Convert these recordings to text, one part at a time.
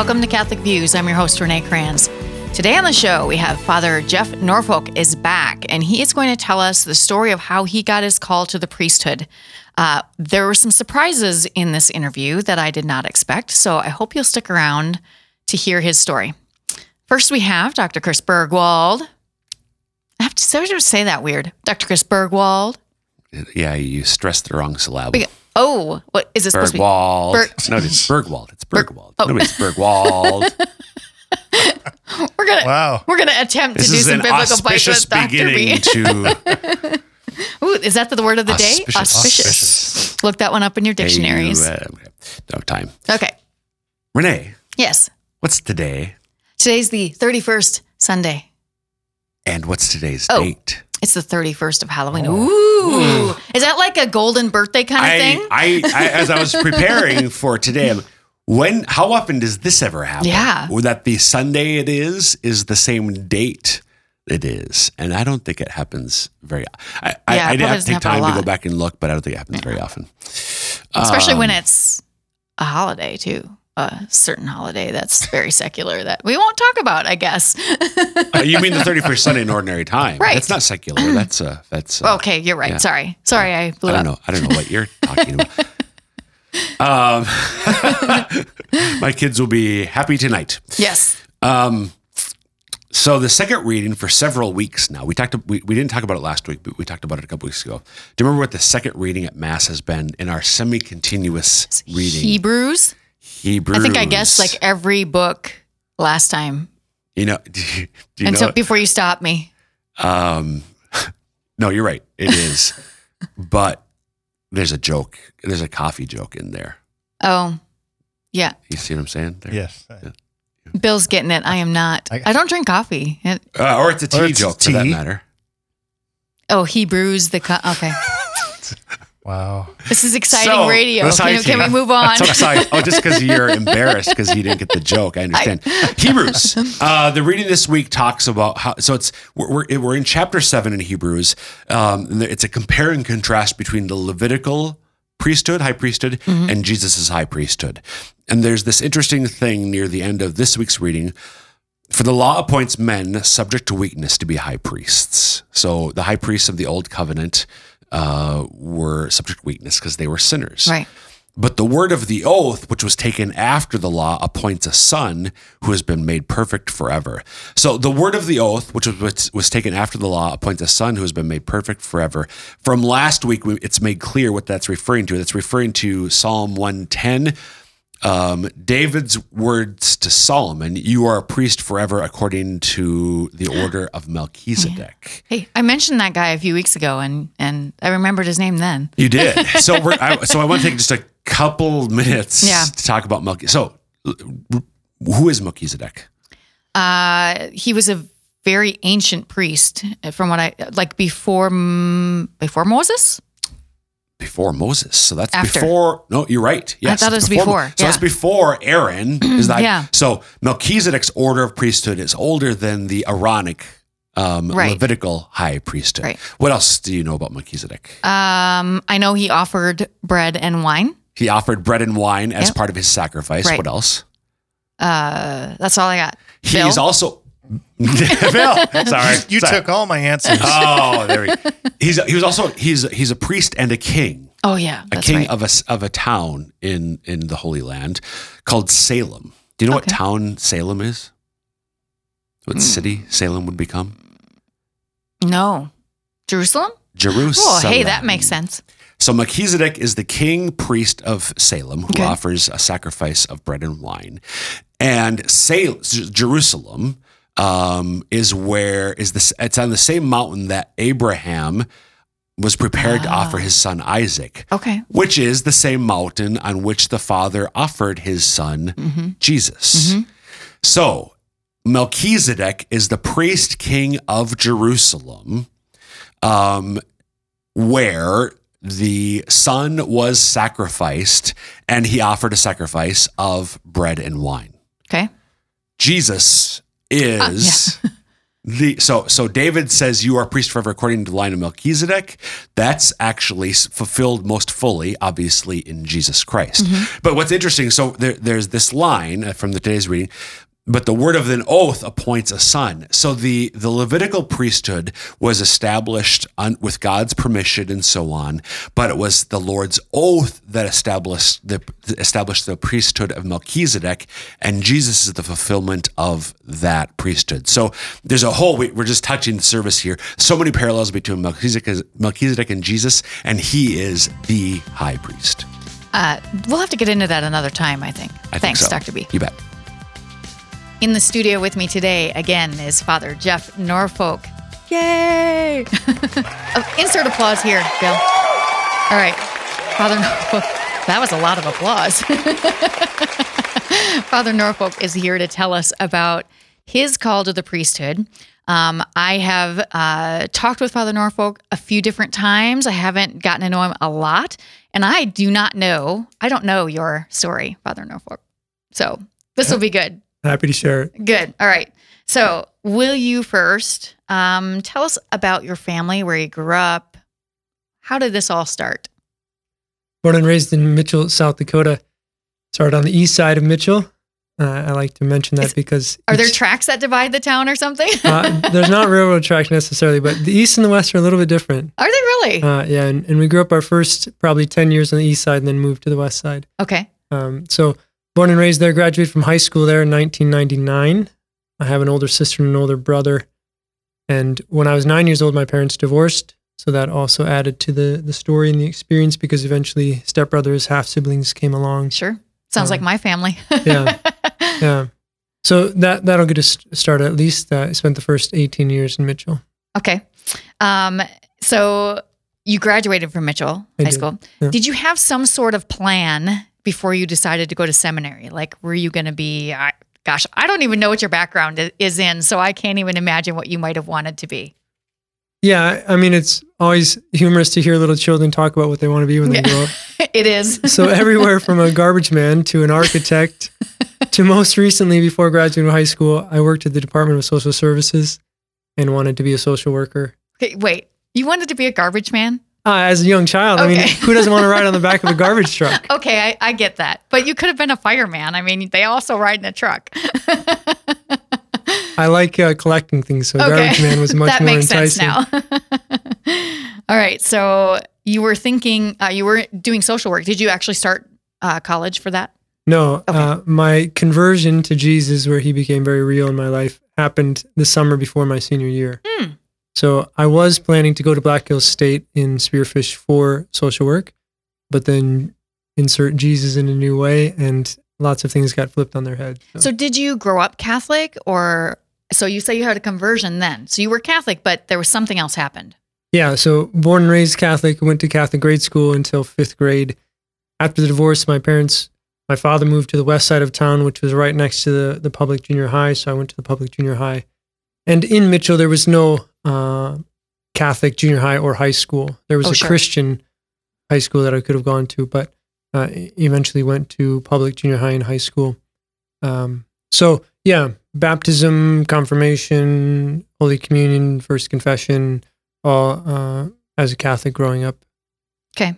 Welcome to Catholic Views. I'm your host, Renee Kranz. Today on the show, we have Father Jeff Norfolk is back, and he is going to tell us the story of how he got his call to the priesthood. Uh, there were some surprises in this interview that I did not expect, so I hope you'll stick around to hear his story. First, we have Dr. Chris Burgwald. I have to sort of say that weird. Dr. Chris Burgwald. Yeah, you stressed the wrong syllable. We- Oh, what is this supposed to be? Burgwald. Berg- no, it's Burgwald. It's Burgwald. oh. Nobody's Burgwald. We're gonna Wow. we're gonna attempt This to do is some an biblical bites auspicious with Dr. B. to Ooh, is that the word of the day? Auspicious. Auspicious. Look that one up in your dictionaries. Uh, no time. Okay. Renee, Yes. what's today? Today's the 31st Sunday. And what's today's Oh. date? It's the 31st of Halloween. Ooh. Is that like a golden birthday kind of I, thing? I, I, as I was preparing for today, I'm, when, how often does this ever happen? Yeah. That the Sunday it is is the same date it is, and I don't think it happens very. I, I, Yeah, I didn't have to take time to go back and look, but I don't think it happens very often. Especially when Um, it's a holiday, too. A certain holiday that's very secular that we won't talk about, I guess. Uh, you mean the thirty first Sunday in ordinary time? Right. It's not secular. That's uh, that's. Uh, okay, you're right. Yeah. Sorry. Sorry, I blew I don't know. I don't know what you're talking about. Um, my kids will be happy tonight. Yes. Um, so the second reading for several weeks now. We talked. We, we didn't talk about it last week, but we talked about it a couple weeks ago. Do you remember what the second reading at Mass has been in our semi-continuous reading? Hebrews. Hebrews. I think I guessed like every book last time. you know. Do you, do you and know? so before you stop me. Um, no, you're right. It is, but there's a joke. There's a coffee joke in there. Oh, yeah. You see what I'm saying? There? Yes. Bill's getting it. I am not. I, I- don't drink coffee. It- Uh, or it's a tea it's joke for that matter. oh, he brews the. Co- okay. Wow. This is exciting So, radio. that's Can, you can we move on? So excited. Oh, just because you're embarrassed because you didn't get the joke. I understand. Hebrews. Uh, the reading this week talks about how. So it's we're we're, we're in chapter seven in Hebrews. Um, and it's a compare and contrast between the Levitical priesthood, high priesthood, and Jesus' high priesthood. And there's this interesting thing near the end of this week's reading. For the law appoints men subject to weakness to be high priests. So the high priests of the old covenant uh, were subject to weakness because they were sinners. right. But the word of the oath, which was taken after the law, appoints a son who has been made perfect forever. So the word of the oath, which was, was taken after the law, appoints a son who has been made perfect forever. From last week, it's made clear what that's referring to. That's referring to Psalm 110. Um, David's words to Solomon, you are a priest forever according to the order of Melchizedek. Hey, I mentioned that guy a few weeks ago, and and I remembered his name then. You did. So we're, I, so I want to take just a couple minutes Yeah. to talk about Melchizedek. So who is Melchizedek? Uh, he was a very ancient priest, from what I like before before Moses. Before Moses. So that's After. before. No, you're right. Yes, thought it was before, So that's before Aaron. Is that Yeah. so? Melchizedek's order of priesthood is older than the Aaronic, um, Right. Levitical high priesthood. Right. What else do you know about Melchizedek? Um, I know he offered bread and wine. he offered bread and wine as Yep. part of his sacrifice. Right. What else? Uh, that's all I got. He's Bill? also. Bill, sorry, You sorry. took all my answers. Oh, there we. He's he was also he's he's a priest and a king, Oh yeah, a that's king right. of a s- of a town in in the Holy Land called Salem. Do you know what town Salem is? What Hmm. city Salem would become? no, Jerusalem. Jerusalem. Oh, hey, that makes sense. So Melchizedek is the king priest of Salem who Okay. offers a sacrifice of bread and wine, and Salem, Jerusalem um, is where is this? It's on the same mountain that Abraham was prepared to offer Ah. his son Isaac. Okay. which is the same mountain on which the Father offered his son, Mm-hmm. Jesus. So, Melchizedek is the priest king of Jerusalem, um, where the son was sacrificed and he offered a sacrifice of bread and wine. Okay. Jesus is The so so David says you are priest forever according to the line of Melchizedek. That's actually fulfilled most fully, obviously, in Jesus Christ. But what's interesting, so there, there's this line uh, from the today's reading. But the word of an oath appoints a son. So the the Levitical priesthood was established on, with God's permission and so on. But it was the Lord's oath that established the established the priesthood of Melchizedek, and Jesus is the fulfillment of that priesthood. So there's a whole. we- We're just touching the service here. So many parallels between Melchizedek, Melchizedek and Jesus, and he is the high priest. Uh, we'll have to get into that another time, I think. I think Thanks, so. Dr. B. You bet. In the studio with me today, again, is Father Jeff Norfolk. Yay! Oh, Insert applause here, Bill. All right. Father Norfolk. That was a lot of applause. Father Norfolk is here to tell us about his call to the priesthood. Um, I have uh, talked with Father Norfolk a few different times. I haven't gotten to know him a lot. And I do not know, I don't know your story, Father Norfolk. So this will be good. Happy to share it. Good. All right. So, will you first um, tell us about your family, where you grew up? How did this all start? Born and raised in Mitchell, South Dakota. Started on the east side of Mitchell. Uh, I like to mention that because Are there tracks that divide the town or something? uh, there's not railroad tracks necessarily, but the east and the west are a little bit different. are they really? Uh, yeah, and, and we grew up our first probably 10 years on the east side and then moved to the west side. okay. Um, so born and raised there, graduated from high school there in 1999. I have an older sister and an older brother. And when I was nine years old, my parents divorced. So that also added to the, the story and the experience because eventually stepbrothers, half siblings came along. Sure. Sounds Uh, like my family. Yeah. Yeah. So that, that'll get us started. At least uh, I spent the first 18 years in Mitchell. Okay. Um, so you graduated from Mitchell I High did, School. yeah. Did you have some sort of plan before you decided to go to seminary? Like, were you going to be, I, gosh, I don't even know what your background is in, so I can't even imagine what you might have wanted to be. Yeah. I mean, it's always humorous to hear little children talk about what they want to be when they grow up. it is. so everywhere from a garbage man to an architect to most recently before graduating high school i worked at the department of social services and wanted to be a social worker Okay, wait, you wanted to be a garbage man? Uh, as a young child i mean who doesn't want to ride on the back of a garbage truck Okay, I, I get that. But you could have been a fireman. I mean, they also ride in a truck. i like uh, collecting things so Okay. garbage man was much that more makes enticing sense now. All right. So you were thinking, uh, you were doing social work. Did you actually start uh, college for that? no uh, my conversion to jesus where he became very real in my life happened the summer before my senior year Hmm. So i was planning to go to black hills state in spearfish for social work but then insert jesus in a new way and lots of things got flipped on their head So did you grow up Catholic or so you say you had a conversion then? So you were Catholic, but there was something else happened. Yeah, so born and raised Catholic, went to Catholic grade school until fifth grade. After the divorce, my parents, my father moved to the west side of town, which was right next to the, the public junior high. So I went to the public junior high. And in Mitchell, there was no uh, Catholic junior high or high school. There was Oh, a sure. Christian high school that I could have gone to, but uh, eventually went to public junior high and high school. Um, so, yeah, baptism, confirmation, Holy Communion, First Confession, all uh, as a Catholic growing up. Okay.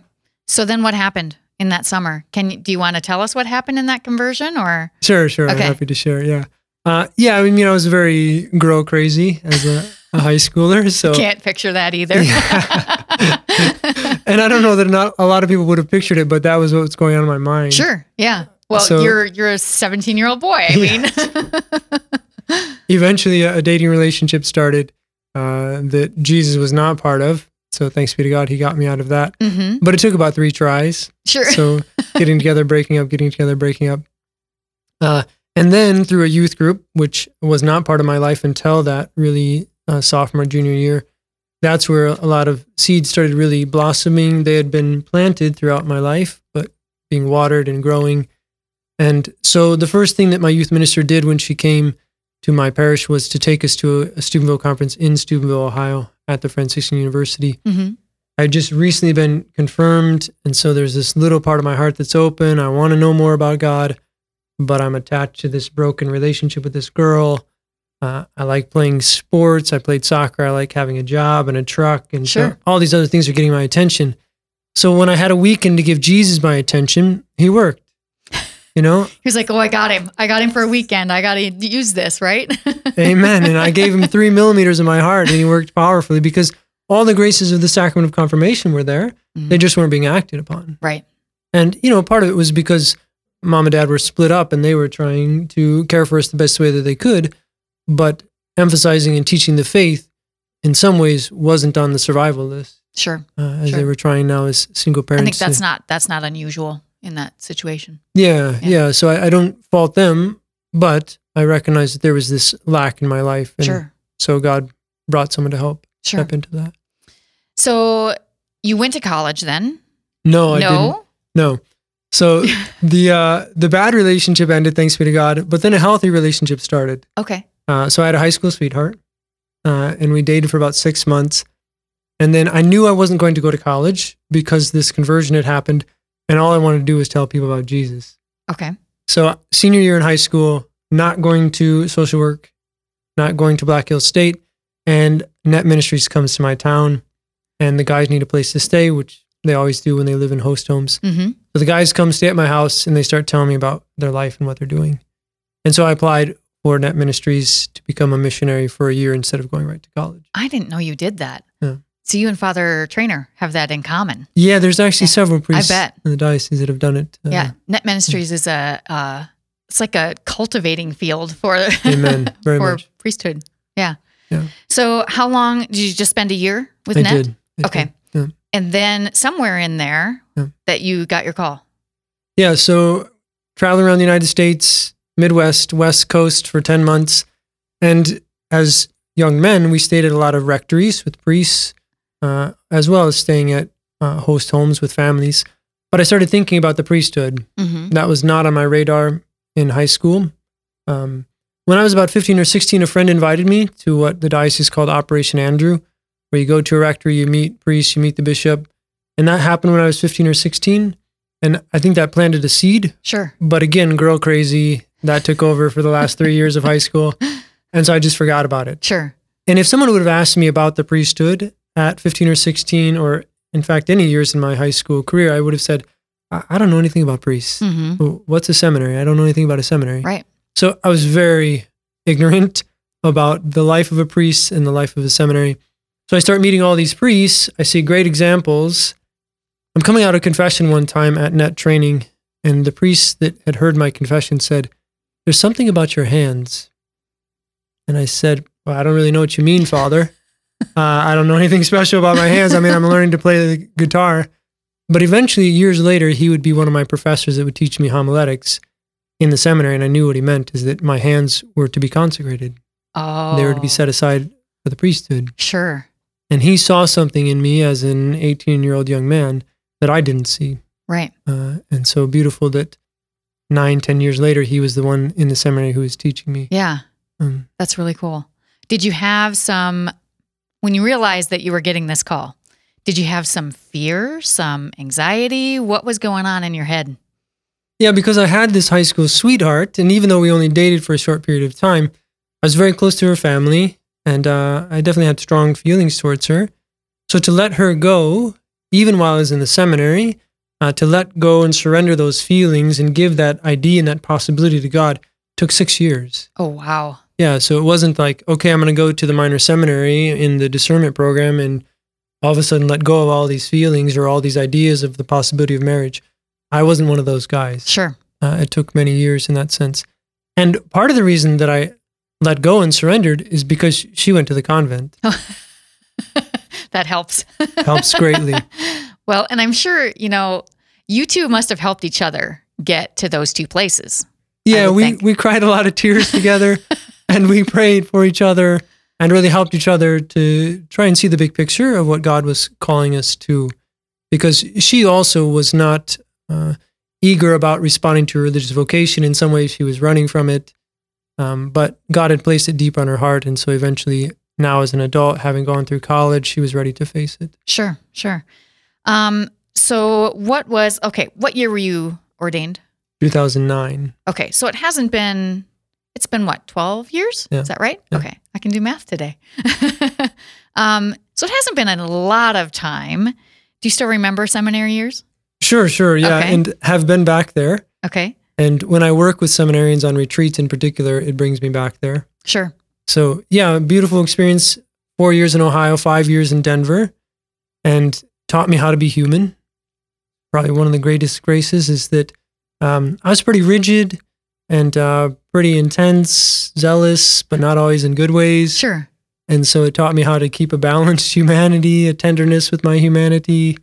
So then what happened in that summer? Can you, do you want to tell us what happened in that conversion or Sure, sure. Okay. I'm happy to share. Yeah. Uh, yeah, I mean, I was very grow crazy as a, a high schooler. So, can't picture that either? and I don't know that not a lot of people would have pictured it, but that was what was going on in my mind. Sure. Yeah. Well, So- you're you're a 17 year old boy. I mean, Eventually, a, a dating relationship started uh, that Jesus was not part of. So, thanks be to God, he got me out of that. hmm But it took about three tries. sure. so getting together, breaking up, getting together, breaking up. Uh, and then through a youth group, which was not part of my life until that really uh, sophomore, junior year, that's where a lot of seeds started really blossoming. They had been planted throughout my life, but being watered and growing. And so the first thing that my youth minister did when she came to my parish was to take us to a, a Steubenville conference in Steubenville, Ohio at the Franciscan University. hmm I had just recently been confirmed, and so there's this little part of my heart that's open. I want to know more about God, but I'm attached to this broken relationship with this girl. Uh, I like playing sports. I played soccer. I like having a job and a truck, and so all these other things are getting my attention. So when I had a weekend to give Jesus my attention, he worked. You know, He was like, "Oh, I got him. I got him for a weekend. I got to use this, right?" Amen. And I gave him three millimeters of my heart, and he worked powerfully because all the graces of the sacrament of confirmation were there. They just weren't being acted upon. right. And, you know, part of it was because mom and dad were split up and they were trying to care for us the best way that they could. But emphasizing and teaching the faith in some ways wasn't on the survival list Sure. uh, as Sure. they were trying now as single parents. I think that's to- not that's not unusual in that situation. Yeah, Yeah. yeah. So I, I don't fault them, but I recognize that there was this lack in my life. And Sure. So God brought someone to help Sure. step into that. So you went to college then? No, I didn't. no. No. So the uh, the bad relationship ended, thanks be to God. But then a healthy relationship started. Okay. Uh, so I had a high school sweetheart, uh, and we dated for about six months. And then I knew I wasn't going to go to college because this conversion had happened, and all I wanted to do was tell people about Jesus. Okay. So senior year in high school, not going to social work, not going to Black Hills State, and Net Ministries comes to my town, and the guys need a place to stay, which they always do when they live in host homes. Mm-hmm. So the guys come stay at my house and they start telling me about their life and what they're doing. And so I applied for Net Ministries to become a missionary for a year instead of going right to college. I didn't know you did that. Yeah. So you and Father Trainer have that in common. Yeah, there's actually Yeah, several priests bet. in the diocese that have done it. Uh, yeah. Net Ministries is a uh, it's like a cultivating field for Amen. Very for much. priesthood. Yeah. Yeah. So how long did you just spend a year with I Net? did. I Okay. did. Yeah. And then somewhere in there Yeah. that you got your call. Yeah, so traveling around the United States, Midwest, West Coast for 10 months. And as young men, we stayed at a lot of rectories with priests, uh, as well as staying at uh, host homes with families. But I started thinking about the priesthood. Mm-hmm. That was not on my radar in high school. Um, when I was about 15 or 16, a friend invited me to what the diocese called Operation Andrew, where you go to a rectory, you meet priests, you meet the bishop. And that happened when I was 15 or 16. And I think that planted a seed. Sure. But again, girl crazy, that took over for the last three years of high school. And so I just forgot about it. Sure. And if someone would have asked me about the priesthood at 15 or 16, or in fact, any years in my high school career, I would have said, I, I don't know anything about priests. Mm-hmm. What's a seminary? I don't know anything about a seminary. Right. So I was very ignorant about the life of a priest and the life of a seminary. So I start meeting all these priests. I see great examples. I'm coming out of confession one time at net training, and the priest that had heard my confession said, There's something about your hands. And I said, Well, I don't really know what you mean, Father. uh, I don't know anything special about my hands. I mean, I'm learning to play the guitar. But eventually, years later, he would be one of my professors that would teach me homiletics in the seminary. And I knew what he meant is that my hands were to be consecrated, Oh. they were to be set aside for the priesthood. Sure. And he saw something in me as an 18 year old young man that I didn't see. Right. Uh, and so beautiful that nine, ten years later, he was the one in the seminary who was teaching me. Yeah. Um, That's really cool. Did you have some, when you realized that you were getting this call, did you have some fear, some anxiety? What was going on in your head? yeah, because I had this high school sweetheart, and even though we only dated for a short period of time, I was very close to her family, and uh, I definitely had strong feelings towards her. So to let her go, even while I was in the seminary, uh, to let go and surrender those feelings and give that idea and that possibility to God took six years. Oh, wow. Yeah, so it wasn't like, okay, I'm going to go to the minor seminary in the discernment program and all of a sudden let go of all these feelings or all these ideas of the possibility of marriage. I wasn't one of those guys. Sure. Uh, it took many years in that sense. And part of the reason that I let go and surrendered is because she went to the convent. that helps. Helps greatly. well, and I'm sure, you know, you two must have helped each other get to those two places. Yeah, we, think. we cried a lot of tears together and we prayed for each other and really helped each other to try and see the big picture of what God was calling us to. Because she also was not uh, eager about responding to her religious vocation. In some ways, she was running from it. Um, but God had placed it deep on her heart. And so eventually, now as an adult, having gone through college, she was ready to face it. Sure, sure. Um, so what was okay, what year were you ordained? 2009. Okay, so it hasn't been it it's been what, 12 years? Yeah. Is that right? Yeah. Okay. I can do math today. um, so it hasn't been a lot of time. Do you still remember seminary years? Sure, sure, yeah, Okay. and have been back there. Okay. And when I work with seminarians on retreats in particular, it brings me back there. Sure. So yeah, beautiful experience. Four years in Ohio, five years in Denver, and taught me how to be human. Probably one of the greatest graces is that um, I was pretty rigid and uh, pretty intense, zealous, but not always in good ways. Sure. And so it taught me how to keep a balanced humanity, a tenderness with my humanity.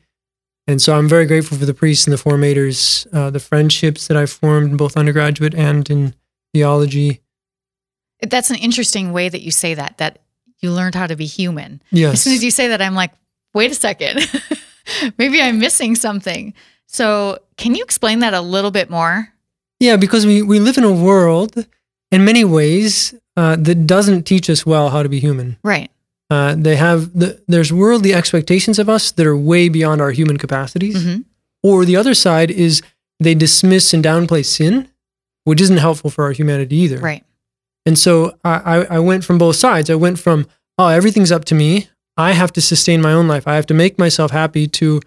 And so I'm very grateful for the priests and the formators, uh, the friendships that I've formed in both undergraduate and in theology. That's an interesting way that you say that, that you learned how to be human. Yes. As soon as you say that, I'm like, wait a second. Maybe I'm missing something. So, can you explain that a little bit more? Yeah, because we, we live in a world in many ways uh, that doesn't teach us well how to be human. Right. Uh, they have the, there's worldly expectations of us that are way beyond our human capacities. hmm Or the other side is they dismiss and downplay sin, which isn't helpful for our humanity either. Right. And so I I went from both sides. I went from, oh, everything's up to me. I have to sustain my own life. I have to make myself happy to,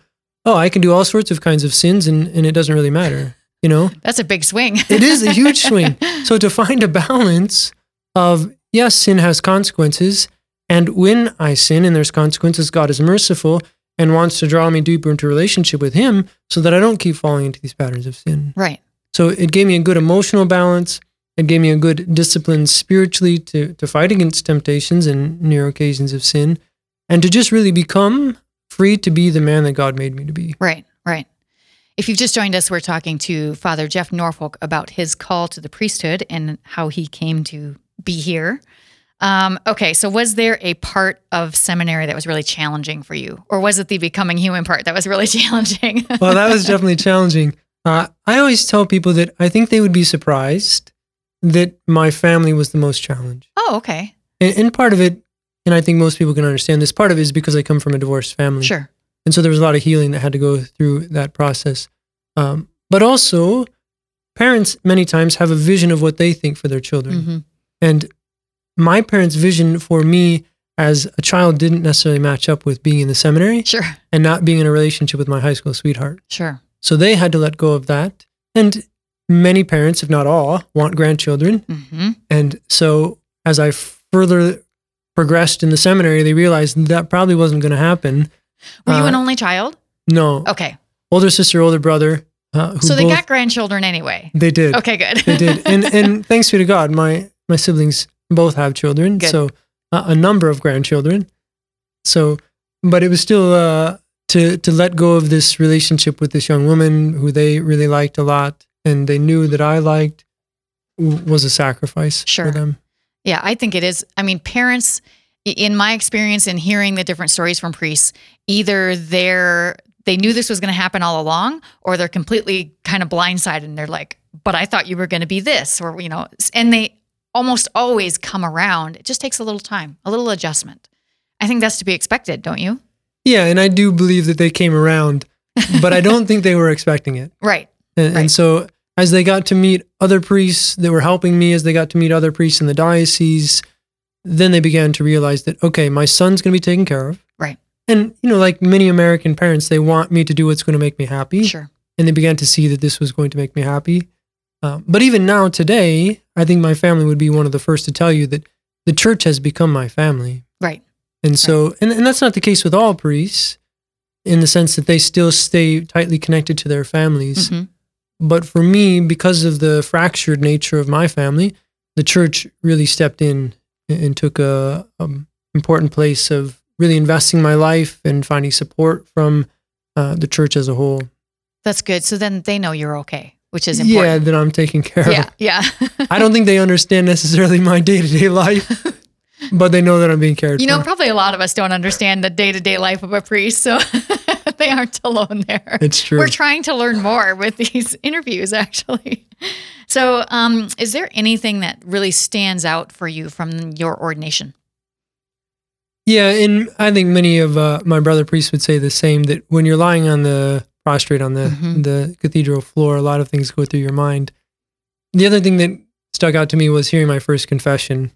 oh, I can do all sorts of kinds of sins and, and it doesn't really matter. You know, That's a big swing. it is a huge swing. So to find a balance of, yes, sin has consequences. And when I sin and there's consequences, God is merciful and wants to draw me deeper into relationship with Him so that I don't keep falling into these patterns of sin. right. So it gave me a good emotional balance. It gave me a good discipline spiritually to, to fight against temptations and near occasions of sin and to just really become free to be the man that God made me to be. Right. Right. If you've just joined us, we're talking to Father Jeff Norfolk about his call to the priesthood and how he came to be here. Um, okay, so was there a part of seminary that was really challenging for you, or was it the becoming human part that was really challenging? Well, that was definitely challenging. Uh, I always tell people that I think they would be surprised that my family was the most challenged. oh, okay, And, and part of it, and I think most people can understand this, part of it is because I come from a divorced family. sure, And so there was a lot of healing that had to go through that process. Um, but also, parents many times have a vision of what they think for their children. hmm And my parents' vision for me as a child didn't necessarily match up with being in the seminary sure, and not being in a relationship with my high school sweetheart. sure, So they had to let go of that. And many parents, if not all, want grandchildren. hmm And so as I further progressed in the seminary, they realized that probably wasn't going to happen. Were you Uh, an only child? No, Okay, older sister, older brother. Uh, who so they both- got grandchildren anyway. they did. Okay, good. They did. And and thanks be to God, my my siblings both have children. Good. So uh, a number of grandchildren. So, but it was still uh, to to let go of this relationship with this young woman who they really liked a lot, and they knew that I liked, w- was a sacrifice Sure. for them. Yeah, I think it is. I mean, parents, in my experience in hearing the different stories from priests, either they're they knew this was going to happen all along, or they're completely kind of blindsided and they're like, "But I thought you were going to be this," or you know, and they almost always come around. It just takes a little time, a little adjustment. I think that's to be expected, don't you? Yeah, and I do believe that they came around, but I don't think they were expecting it. Right. And, Right. and so as they got to meet other priests that were helping me, as they got to meet other priests in the diocese, then they began to realize that, okay, my son's going to be taken care of. Right. And, you know, like many American parents, they want me to do what's going to make me happy. Sure. And they began to see that this was going to make me happy. Um, but even now, today, I think my family would be one of the first to tell you that the church has become my family. Right. And so, and, and that's not the case with all priests in the sense that they still stay tightly connected to their families. Mhm. But for me, because of the fractured nature of my family, the church really stepped in and took a um, important place of really investing my life and finding support from uh, the church as a whole. That's good. So then they know you're okay, which is Yeah, important. that I'm taking care Yeah. of. Yeah. I don't think they understand necessarily my day to day life, but they know that I'm being cared for You know, for. probably a lot of us don't understand the day to day life of a priest, so they aren't alone there. It's true. We're trying to learn more with these interviews, actually. So, um, is there anything that really stands out for you from your ordination? Yeah, and I think many of uh, my brother priests would say the same. That when you're lying on the prostrate on the Mhm. the cathedral floor, a lot of things go through your mind. The other thing that stuck out to me was hearing my first confession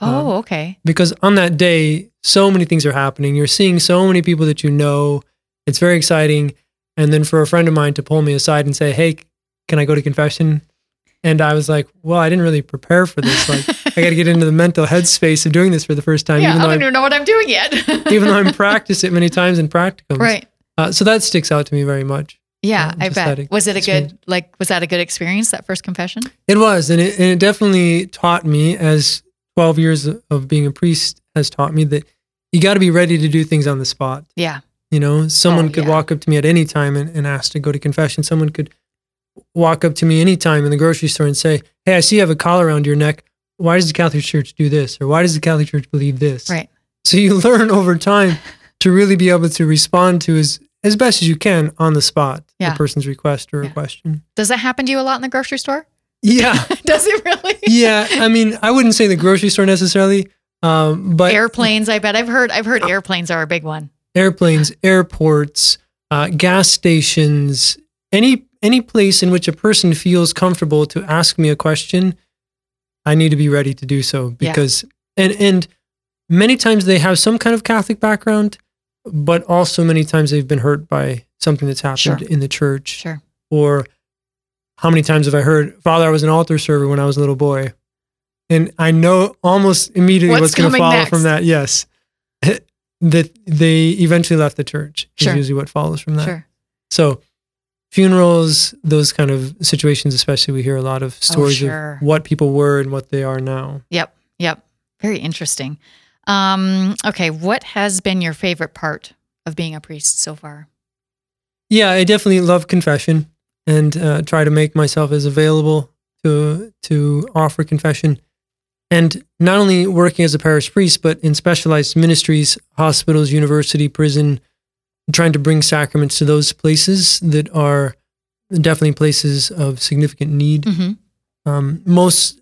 Oh, okay. because on that day, so many things are happening. You're seeing so many people that you know. It's very exciting. And then for a friend of mine to pull me aside and say, Hey, can I go to confession? And I was like, Well, I didn't really prepare for this. Like, I got to get into the mental headspace of doing this for the first time, yeah, even, though don't I, even know what I'm doing yet. even though I'm practiced it many times in practicums. right. Uh, so that sticks out to me very much. Yeah, Uh, I bet. Was it a experience. good like? Was that a good experience? That first confession? It was, and it, and it definitely taught me, as 12 years of being a priest has taught me, that you got to be ready to do things on the spot. Yeah. You know, someone Oh, could yeah. walk up to me at any time and, and ask to go to confession. Someone could walk up to me anytime in the grocery store and say, Hey, I see you have a collar around your neck. Why does the Catholic Church do this? Or why does the Catholic Church believe this? Right. So you learn over time to really be able to respond to as, as best as you can on the spot Yeah. a person's request or Yeah. a question. Does that happen to you a lot in the grocery store? Yeah. Does it really? yeah. I mean, I wouldn't say the grocery store necessarily, um, but airplanes. I bet I've heard. I've heard airplanes are a big one. Airplanes, airports, uh, gas stations, any any place in which a person feels comfortable to ask me a question, I need to be ready to do so Yeah. because and and many times they have some kind of Catholic background, but also many times they've been hurt by something that's happened Sure. in the church. Sure. Or how many times have I heard, Father, I was an altar server when I was a little boy. And I know almost immediately What's what's, going to follow next? from that. Yes. that they eventually left the church Sure. is usually what follows from that. Sure. So funerals, those kind of situations, especially we hear a lot of stories Oh, sure. of what people were and what they are now. Yep. Yep. Very interesting. Um, okay. What has been your favorite part of being a priest so far? Yeah, I definitely love confession and uh, try to make myself as available to to offer confession. And not only working as a parish priest, but in specialized ministries, hospitals, university, prison, trying to bring sacraments to those places that are definitely places of significant need. Mm-hmm. Um, most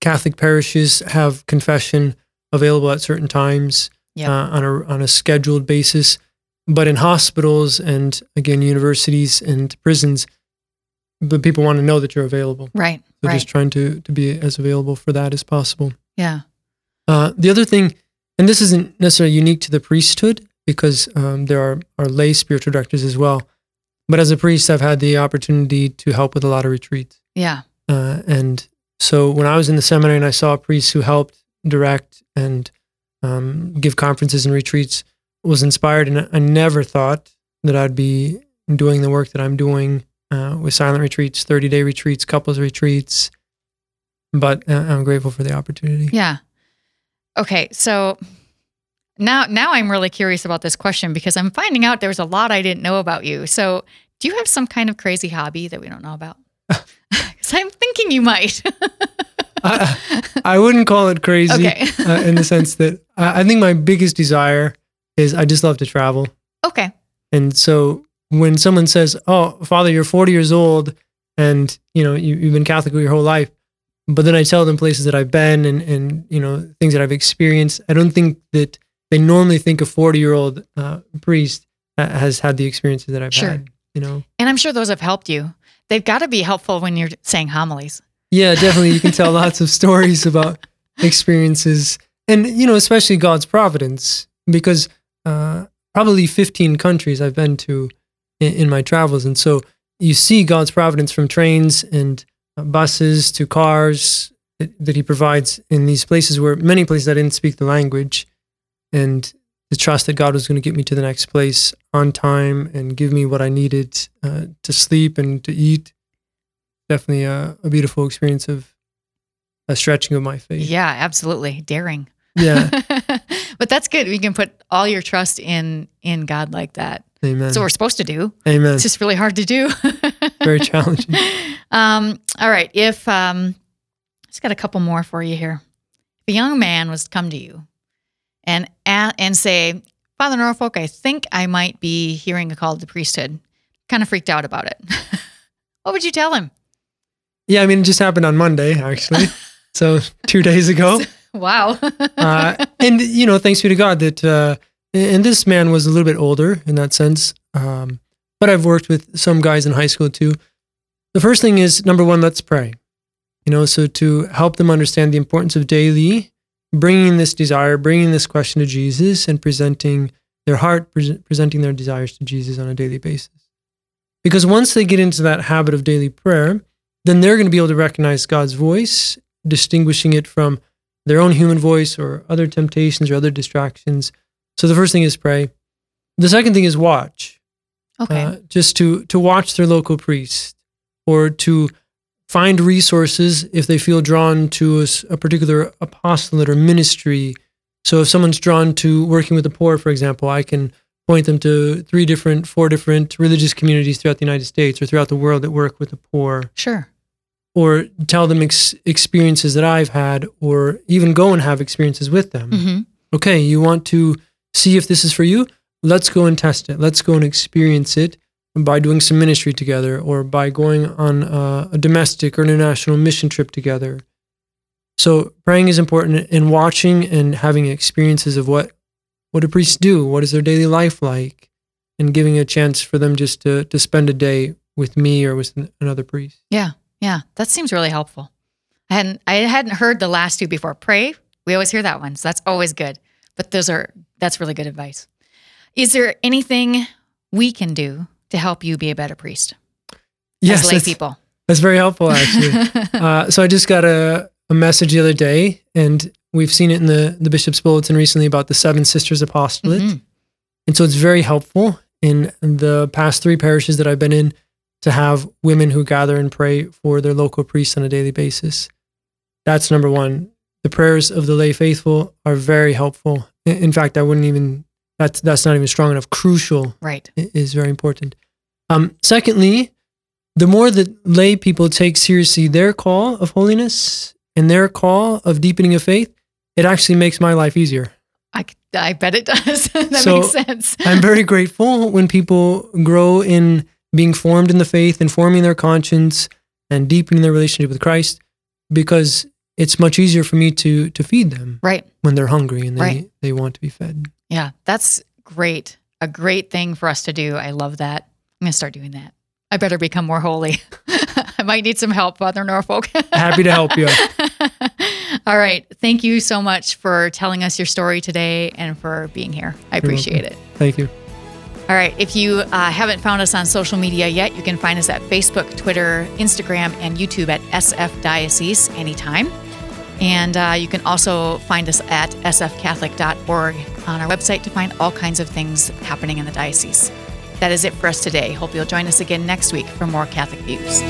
Catholic parishes have confession available at certain times Yep. uh, on a on a scheduled basis, but in hospitals and again universities and prisons, but people want to know that you're available. Right. So right. just trying to to be as available for that as possible. yeah. Uh, the other thing, and this isn't necessarily unique to the priesthood because um, there are, are lay spiritual directors as well. But as a priest, I've had the opportunity to help with a lot of retreats. Yeah. Uh, and so when I was in the seminary and I saw priests who helped direct and um, give conferences and retreats, was inspired. And I never thought that I'd be doing the work that I'm doing uh, with silent retreats, 30 day retreats, couples retreats. But uh, I'm grateful for the opportunity. Yeah. Okay. So now, now I'm really curious about this question because I'm finding out there's a lot I didn't know about you. So, do you have some kind of crazy hobby that we don't know about? Because I'm thinking you might. I, I wouldn't call it crazy okay. uh, in the sense that I, I think my biggest desire is I just love to travel. okay. And so when someone says, "Oh, Father, you're 40 years old, and you know you, you've been Catholic your whole life," but then I tell them places that I've been and and you know things that I've experienced, I don't think that they normally think a 40 year old uh, priest uh, has had the experiences that I've Sure. had. You know, And I'm sure those have helped you. They've got to be helpful when you're saying homilies. yeah, definitely. You can tell lots of stories about experiences, and you know, especially God's providence, because uh, probably 15 countries I've been to in, in my travels, and so you see God's providence from trains and uh, buses to cars that, that He provides in these places where many places I didn't speak the language, and the trust that God was going to get me to the next place on time and give me what I needed uh, to sleep and to eat definitely a, a beautiful experience of a stretching of my faith. Yeah, absolutely. Daring. Yeah. but that's good. We can put all your trust in in God like that. Amen. That's what we're supposed to do. Amen. It's just really hard to do. Very challenging. Um, all right. If um, I just got a couple more for you here. If a young man was to come to you and and say, Father Norfolk, I think I might be hearing a call to the priesthood. Kind of freaked out about it. what would you tell him? Yeah, I mean, it just happened on Monday, actually. so two days ago. Wow. Uh, and, you know, thanks be to God that, uh, and this man was a little bit older in that sense. Um, but I've worked with some guys in high school too. The first thing is number one, let's pray. You know, so to help them understand the importance of daily bringing this desire, bringing this question to Jesus, and presenting their heart, pre- presenting their desires to Jesus on a daily basis. Because once they get into that habit of daily prayer, then they're going to be able to recognize God's voice, distinguishing it from their own human voice or other temptations or other distractions. So the first thing is pray. The second thing is watch. Okay. Uh, just to to watch their local priest or to find resources if they feel drawn to a particular apostolate or ministry. So if someone's drawn to working with the poor, for example, I can point them to three different, four different religious communities throughout the United States or throughout the world that work with the poor sure. or tell them ex- experiences that I've had, or even go and have experiences with them. hmm Okay, you want to see if this is for you? Let's go and test it. Let's go and experience it by doing some ministry together or by going on uh, a domestic or international mission trip together. So praying is important and watching and having experiences of what what do priests do? What is their daily life like? And giving a chance for them just to to spend a day with me or with another priest. Yeah. Yeah. That seems really helpful. I hadn't I hadn't heard the last two before. Pray. We always hear that one. So that's always good. But those are that's really good advice. Is there anything we can do to help you be a better priest Yes, as lay that's- people? That's very helpful, actually. uh, so I just got a, a message the other day, and we've seen it in the, the bishop's bulletin recently about the Seven Sisters Apostolate. Mhm. And so it's very helpful in the past three parishes that I've been in to have women who gather and pray for their local priests on a daily basis. That's number one. The prayers of the lay faithful are very helpful. In fact, I wouldn't even, that's, that's not even strong enough. Crucial Right. is very important. Um, secondly, the more that lay people take seriously their call of holiness and their call of deepening of faith, it actually makes my life easier. I, I bet it does. that So, makes sense. I'm very grateful when people grow in being formed in the faith and forming their conscience and deepening their relationship with Christ because it's much easier for me to to feed them right. when they're hungry and they, Right. they want to be fed. Yeah. That's great. A great thing for us to do. I love that. I'm going to start doing that. I better become more holy. I might need some help, Father Norfolk. Happy to help you. All right. Thank you so much for telling us your story today and for being here. I appreciate it. Thank you. All right. If you uh, haven't found us on social media yet, you can find us at Facebook, Twitter, Instagram, and YouTube at SF Diocese anytime. And uh, you can also find us at sfcatholic.org on our website to find all kinds of things happening in the diocese. That is it for us today. Hope you'll join us again next week for more Catholic Views.